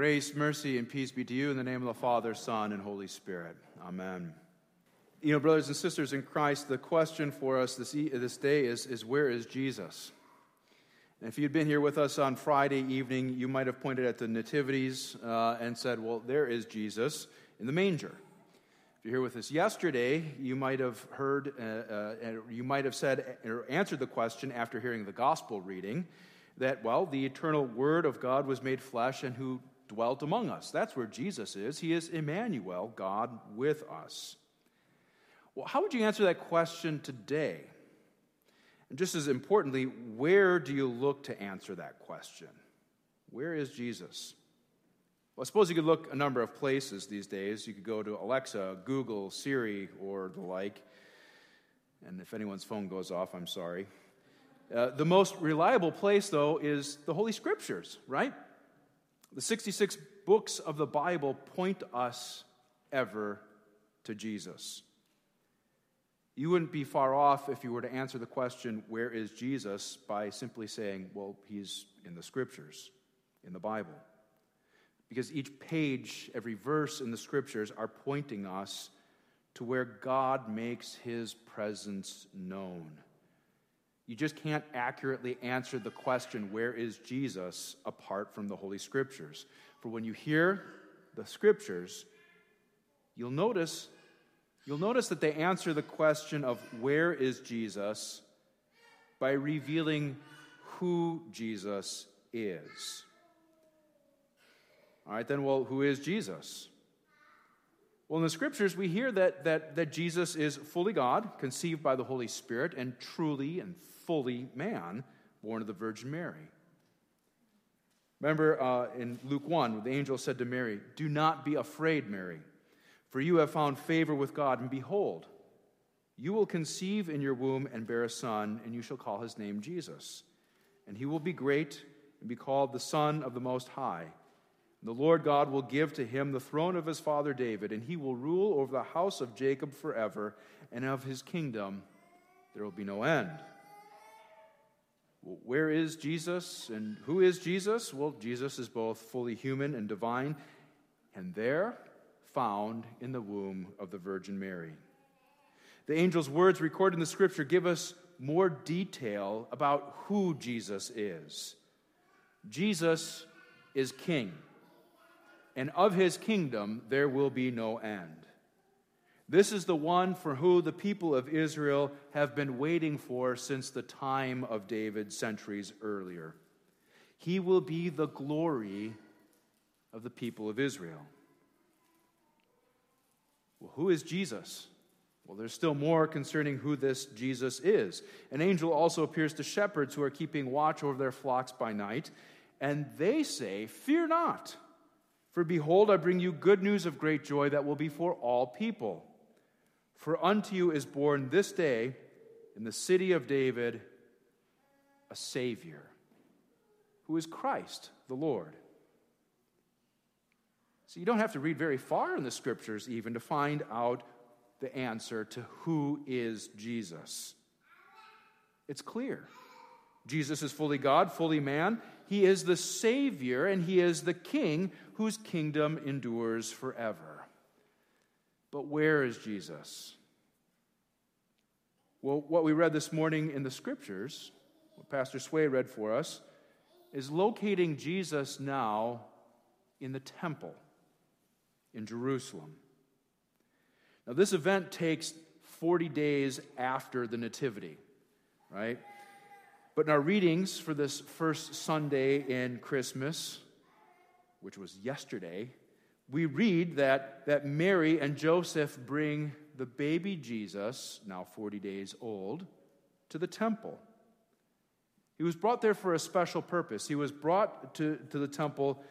Grace, mercy, and peace be to you in the name of the Father, Son, and Holy Spirit. Amen. You know, brothers and sisters in Christ, the question for us this, this day is, is where is Jesus? And if you'd been here with us on Friday evening, you might have pointed at the nativities uh, and said, well, there is Jesus in the manger. If you're here with us yesterday, you might have heard, uh, uh, you might have said or answered the question after hearing the gospel reading that, well, the eternal Word of God was made flesh and who dwelt among us. That's where Jesus is. He is Emmanuel, God with us. Well, how would you answer that question today? And just as importantly, where do you look to answer that question? Where is Jesus? Well, I suppose you could look a number of places these days. You could go to Alexa, Google, Siri, or the like. And if anyone's phone goes off, I'm sorry. Uh, the most reliable place, though, is the Holy Scriptures, right? The 66 books of the Bible point us ever to Jesus. You wouldn't be far off if you were to answer the question, Where is Jesus? by simply saying, Well, he's in the Scriptures, in the Bible. Because each page, every verse in the Scriptures are pointing us to where God makes his presence known. You just can't accurately answer the question, where is Jesus, apart from the Holy Scriptures? For when you hear the Scriptures, you'll notice, you'll notice that they answer the question of where is Jesus by revealing who Jesus is. All right, then, well, who is Jesus? Well, in the scriptures, we hear that, that, that Jesus is fully God, conceived by the Holy Spirit, and truly and fully man, born of the Virgin Mary. Remember uh, in Luke 1, the angel said to Mary, Do not be afraid, Mary, for you have found favor with God, and behold, you will conceive in your womb and bear a son, and you shall call his name Jesus. And he will be great and be called the Son of the Most High. And the Lord God will give to him the throne of his father David, and he will rule over the house of Jacob forever, and of his kingdom there will be no end. Where is Jesus and who is Jesus? Well, Jesus is both fully human and divine, and there found in the womb of the Virgin Mary. The angel's words recorded in the scripture give us more detail about who Jesus is. Jesus is king, and of his kingdom there will be no end. This is the one for who the people of Israel have been waiting for since the time of David, centuries earlier. He will be the glory of the people of Israel. Well, who is Jesus? Well, there's still more concerning who this Jesus is. An angel also appears to shepherds who are keeping watch over their flocks by night, and they say, Fear not, for behold, I bring you good news of great joy that will be for all people. For unto you is born this day in the city of David a Savior, who is Christ the Lord. So you don't have to read very far in the scriptures even to find out the answer to who is Jesus. It's clear. Jesus is fully God, fully man. He is the Savior, and He is the King whose kingdom endures forever. But where is Jesus? Well, what we read this morning in the scriptures, what Pastor Sway read for us, is locating Jesus now in the temple in Jerusalem. Now, this event takes 40 days after the Nativity, right? But in our readings for this first Sunday in Christmas, which was yesterday, we read that, that Mary and Joseph bring the baby Jesus, now 40 days old, to the temple. He was brought there for a special purpose. He was brought to, to the temple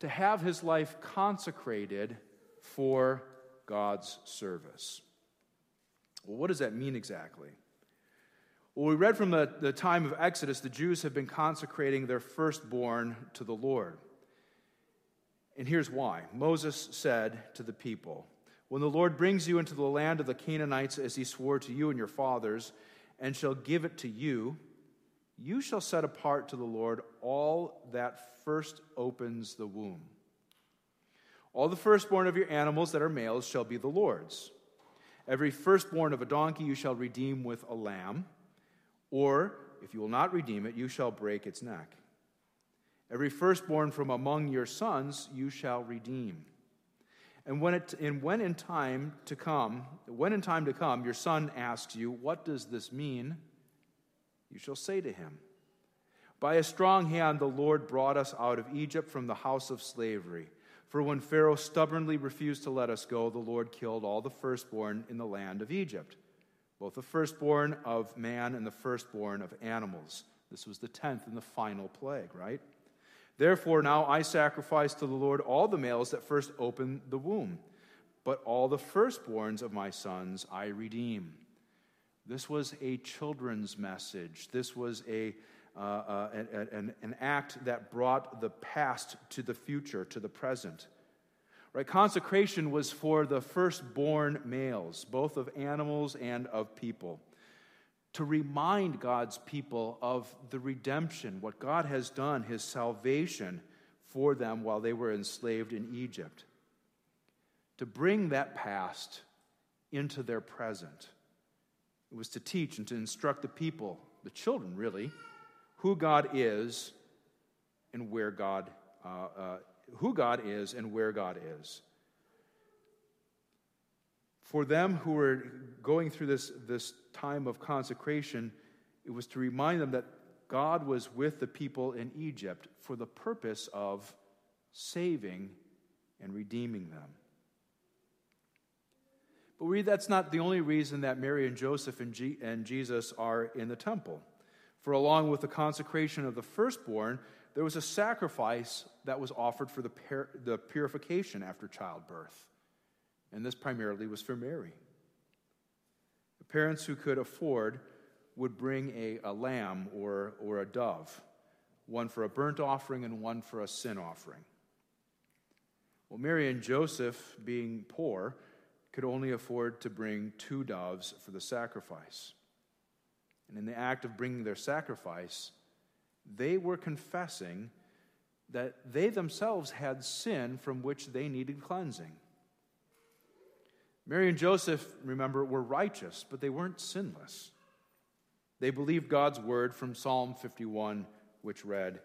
to have his life consecrated for God's service. Well, what does that mean exactly? Well, we read from the, the time of Exodus, the Jews have been consecrating their firstborn to the Lord. And here's why Moses said to the people, When the Lord brings you into the land of the Canaanites as he swore to you and your fathers, and shall give it to you, you shall set apart to the Lord all that first opens the womb. All the firstborn of your animals that are males shall be the Lord's. Every firstborn of a donkey you shall redeem with a lamb, or if you will not redeem it, you shall break its neck. Every firstborn from among your sons you shall redeem. And when, it, and when in time to come, when in time to come, your son asks you, What does this mean? You shall say to him, By a strong hand the Lord brought us out of Egypt from the house of slavery. For when Pharaoh stubbornly refused to let us go, the Lord killed all the firstborn in the land of Egypt, both the firstborn of man and the firstborn of animals. This was the tenth and the final plague, right? Therefore, now I sacrifice to the Lord all the males that first open the womb, but all the firstborns of my sons I redeem. This was a children's message. This was a, uh, uh, an, an act that brought the past to the future, to the present. Right? Consecration was for the firstborn males, both of animals and of people, to remind God's people of the redemption, what God has done, his salvation for them while they were enslaved in Egypt. To bring that past into their present it was to teach and to instruct the people, the children really, who God is and where God, uh, uh, who God is and where God is. For them who were going through this, this time of consecration, it was to remind them that God was with the people in Egypt for the purpose of saving and redeeming them. But we, that's not the only reason that Mary and Joseph and, G, and Jesus are in the temple. For along with the consecration of the firstborn, there was a sacrifice that was offered for the, the purification after childbirth. And this primarily was for Mary. The parents who could afford would bring a, a lamb or, or a dove, one for a burnt offering and one for a sin offering. Well, Mary and Joseph, being poor, could only afford to bring two doves for the sacrifice. And in the act of bringing their sacrifice, they were confessing that they themselves had sin from which they needed cleansing. Mary and Joseph, remember, were righteous, but they weren't sinless. They believed God's word from Psalm 51, which read,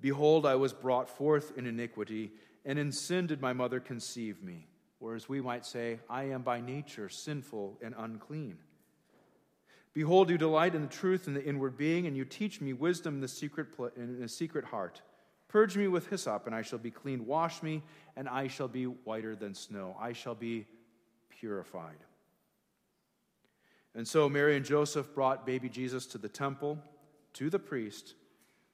Behold, I was brought forth in iniquity, and in sin did my mother conceive me or as we might say, I am by nature sinful and unclean. Behold, you delight in the truth in the inward being, and you teach me wisdom in the secret, pl- in the secret heart. Purge me with hyssop, and I shall be clean. Wash me, and I shall be whiter than snow. I shall be purified. And so Mary and Joseph brought baby Jesus to the temple, to the priest,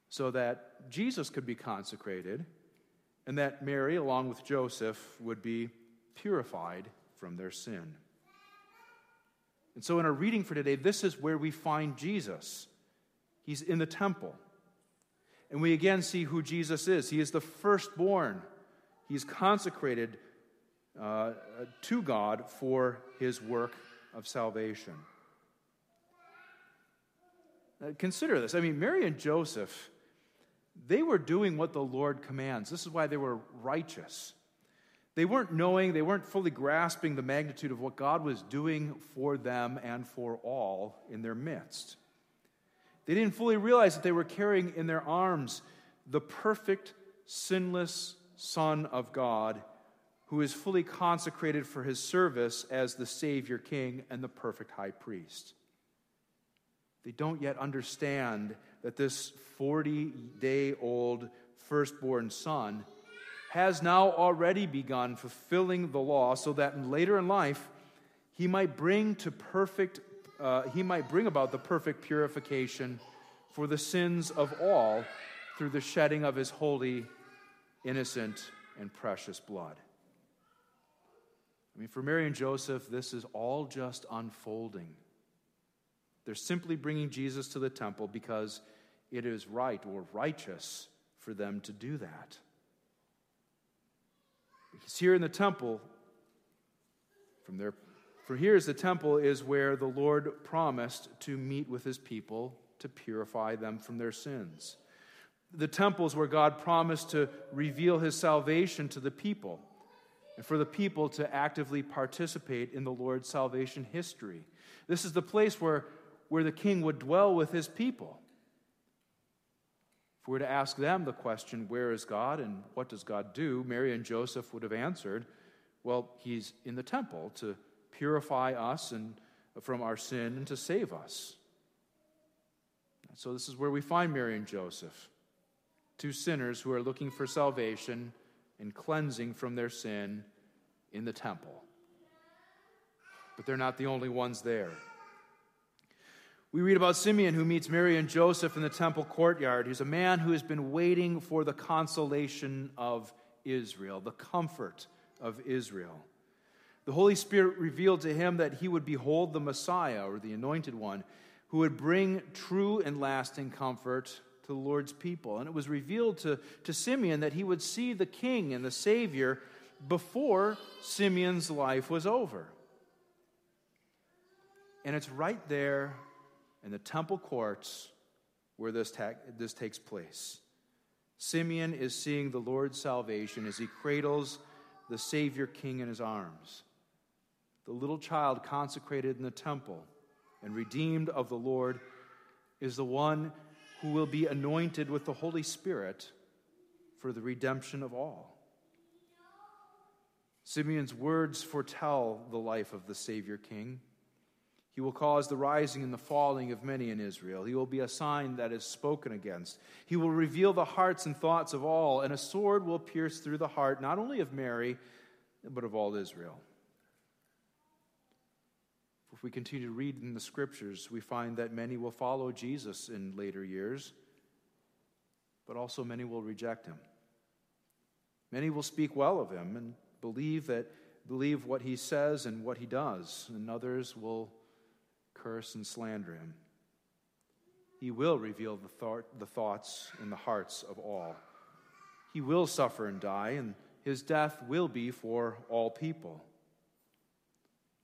so that Jesus could be consecrated, and that Mary, along with Joseph, would be purified from their sin. And so, in our reading for today, this is where we find Jesus. He's in the temple. And we again see who Jesus is. He is the firstborn, he's consecrated uh, to God for his work of salvation. Consider this. I mean, Mary and Joseph, they were doing what the Lord commands. This is why they were righteous. They weren't knowing, they weren't fully grasping the magnitude of what God was doing for them and for all in their midst. They didn't fully realize that they were carrying in their arms the perfect, sinless Son of God who is fully consecrated for his service as the Savior King and the perfect high priest. They don't yet understand that this 40 day old firstborn son has now already begun fulfilling the law so that later in life he might bring to perfect uh, he might bring about the perfect purification for the sins of all through the shedding of his holy innocent and precious blood i mean for mary and joseph this is all just unfolding. They're simply bringing jesus to the temple because it is right or righteous for them to do that. Because here in the temple, from there, for here is the temple is where the Lord promised to meet with his people to purify them from their sins. The temples where God promised to reveal his salvation to the people and for the people to actively participate in the Lord's salvation history. This is the place where, where the king would dwell with his people. If we were to ask them the question, Where is God and what does God do? Mary and Joseph would have answered, Well, he's in the temple to purify us and from our sin and to save us. So, this is where we find Mary and Joseph, two sinners who are looking for salvation and cleansing from their sin in the temple. But they're not the only ones there. We read about Simeon who meets Mary and Joseph in the temple courtyard. He's a man who has been waiting for the consolation of Israel, the comfort of Israel. The Holy Spirit revealed to him that he would behold the Messiah, or the Anointed One, who would bring true and lasting comfort to the Lord's people. And it was revealed to, to Simeon that he would see the King and the Savior before Simeon's life was over. And it's right there in the temple courts where this, ta- this takes place. Simeon is seeing the Lord's salvation as he cradles the Savior King in his arms. The little child consecrated in the temple and redeemed of the Lord is the one who will be anointed with the Holy Spirit for the redemption of all. Simeon's words foretell the life of the Savior King. He will cause the rising and the falling of many in Israel. He will be a sign that is spoken against. He will reveal the hearts and thoughts of all, and a sword will pierce through the heart not only of Mary, but of all Israel. If we continue to read in the scriptures, we find that many will follow Jesus in later years, but also many will reject him. Many will speak well of him and believe that believe what he says and what he does, and others will curse and slander him. He will reveal the, thought, the thoughts and the hearts of all. He will suffer and die, and his death will be for all people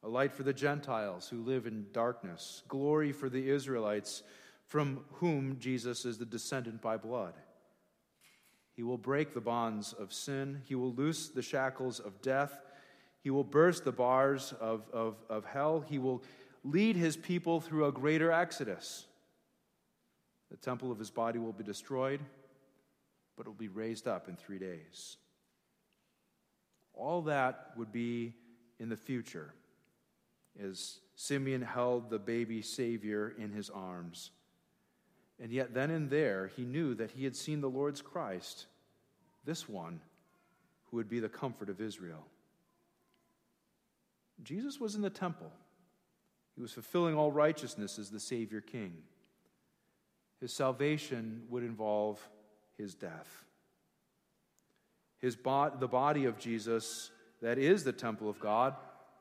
a light for the Gentiles who live in darkness, glory for the Israelites from whom Jesus is the descendant by blood. He will break the bonds of sin, he will loose the shackles of death, he will burst the bars of, of, of hell, he will lead his people through a greater exodus. The temple of his body will be destroyed, but it will be raised up in three days. All that would be in the future as Simeon held the baby Savior in his arms. And yet, then and there, he knew that he had seen the Lord's Christ, this one who would be the comfort of Israel. Jesus was in the temple. He was fulfilling all righteousness as the Savior King. His salvation would involve his death. His bo- the body of Jesus, that is the temple of God,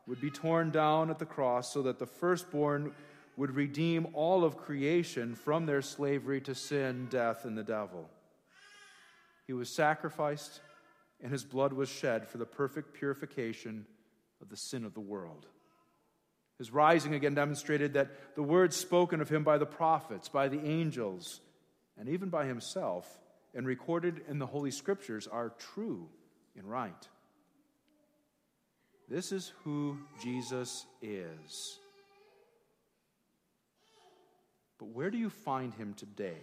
would be torn down at the cross so that the firstborn would redeem all of creation from their slavery to sin, death, and the devil. He was sacrificed, and his blood was shed for the perfect purification of the sin of the world. His rising again demonstrated that the words spoken of him by the prophets, by the angels, and even by himself, and recorded in the Holy Scriptures, are true and right. This is who Jesus is. But where do you find him today?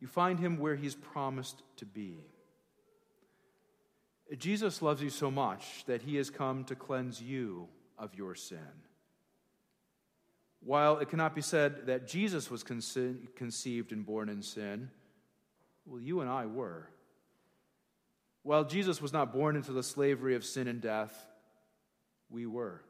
You find him where he's promised to be. Jesus loves you so much that he has come to cleanse you of your sin. While it cannot be said that Jesus was conceived and born in sin, well, you and I were. While Jesus was not born into the slavery of sin and death, we were.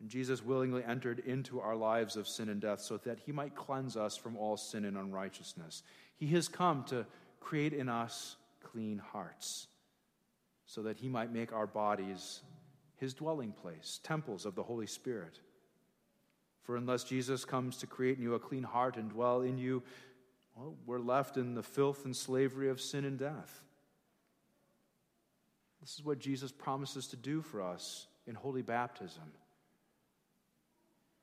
And Jesus willingly entered into our lives of sin and death so that he might cleanse us from all sin and unrighteousness. He has come to create in us clean hearts so that he might make our bodies his dwelling place, temples of the Holy Spirit. For unless Jesus comes to create in you a clean heart and dwell in you, well, we're left in the filth and slavery of sin and death. This is what Jesus promises to do for us in holy baptism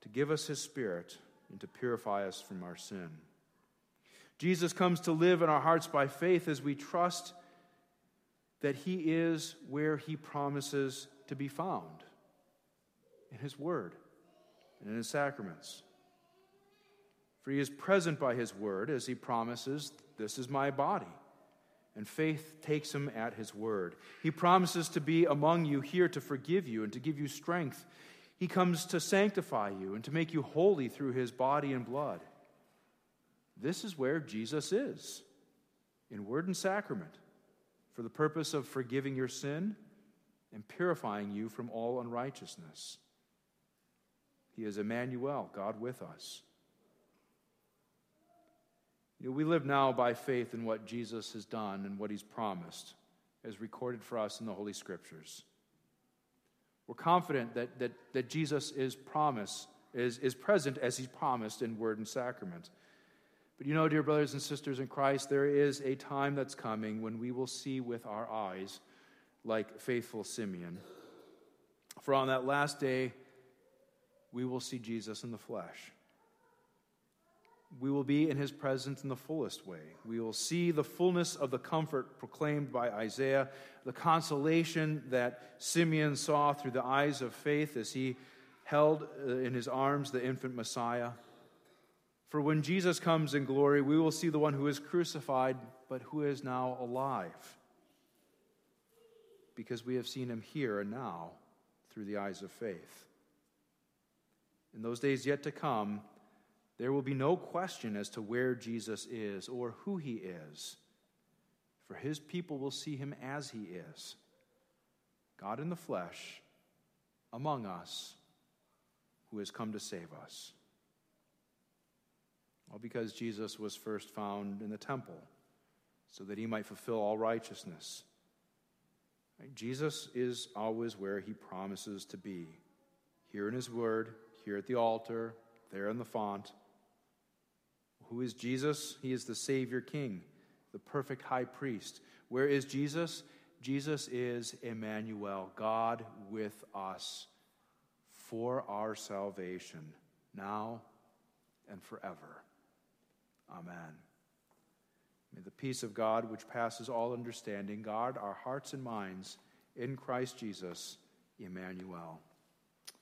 to give us his Spirit and to purify us from our sin. Jesus comes to live in our hearts by faith as we trust that he is where he promises to be found in his word and in his sacraments. For he is present by his word as he promises, This is my body. And faith takes him at his word. He promises to be among you here to forgive you and to give you strength. He comes to sanctify you and to make you holy through his body and blood. This is where Jesus is in word and sacrament for the purpose of forgiving your sin and purifying you from all unrighteousness. He is Emmanuel, God with us. We live now by faith in what Jesus has done and what he's promised, as recorded for us in the Holy Scriptures. We're confident that, that, that Jesus is promise, is, is present as he's promised in word and sacrament. But you know, dear brothers and sisters in Christ, there is a time that's coming when we will see with our eyes like faithful Simeon. For on that last day, we will see Jesus in the flesh we will be in his presence in the fullest way. We will see the fullness of the comfort proclaimed by Isaiah, the consolation that Simeon saw through the eyes of faith as he held uh, in his arms the infant Messiah. For when Jesus comes in glory, we will see the one who is crucified, but who is now alive. Because we have seen him here and now through the eyes of faith. In those days yet to come, there will be no question as to where Jesus is or who he is, for his people will see him as he is God in the flesh, among us, who has come to save us. All because Jesus was first found in the temple, so that he might fulfill all righteousness. Jesus is always where he promises to be here in his word, here at the altar, there in the font. Who is Jesus? He is the Savior King, the perfect high priest. Where is Jesus? Jesus is Emmanuel, God with us for our salvation, now and forever. Amen. May the peace of God, which passes all understanding, guard our hearts and minds in Christ Jesus, Emmanuel.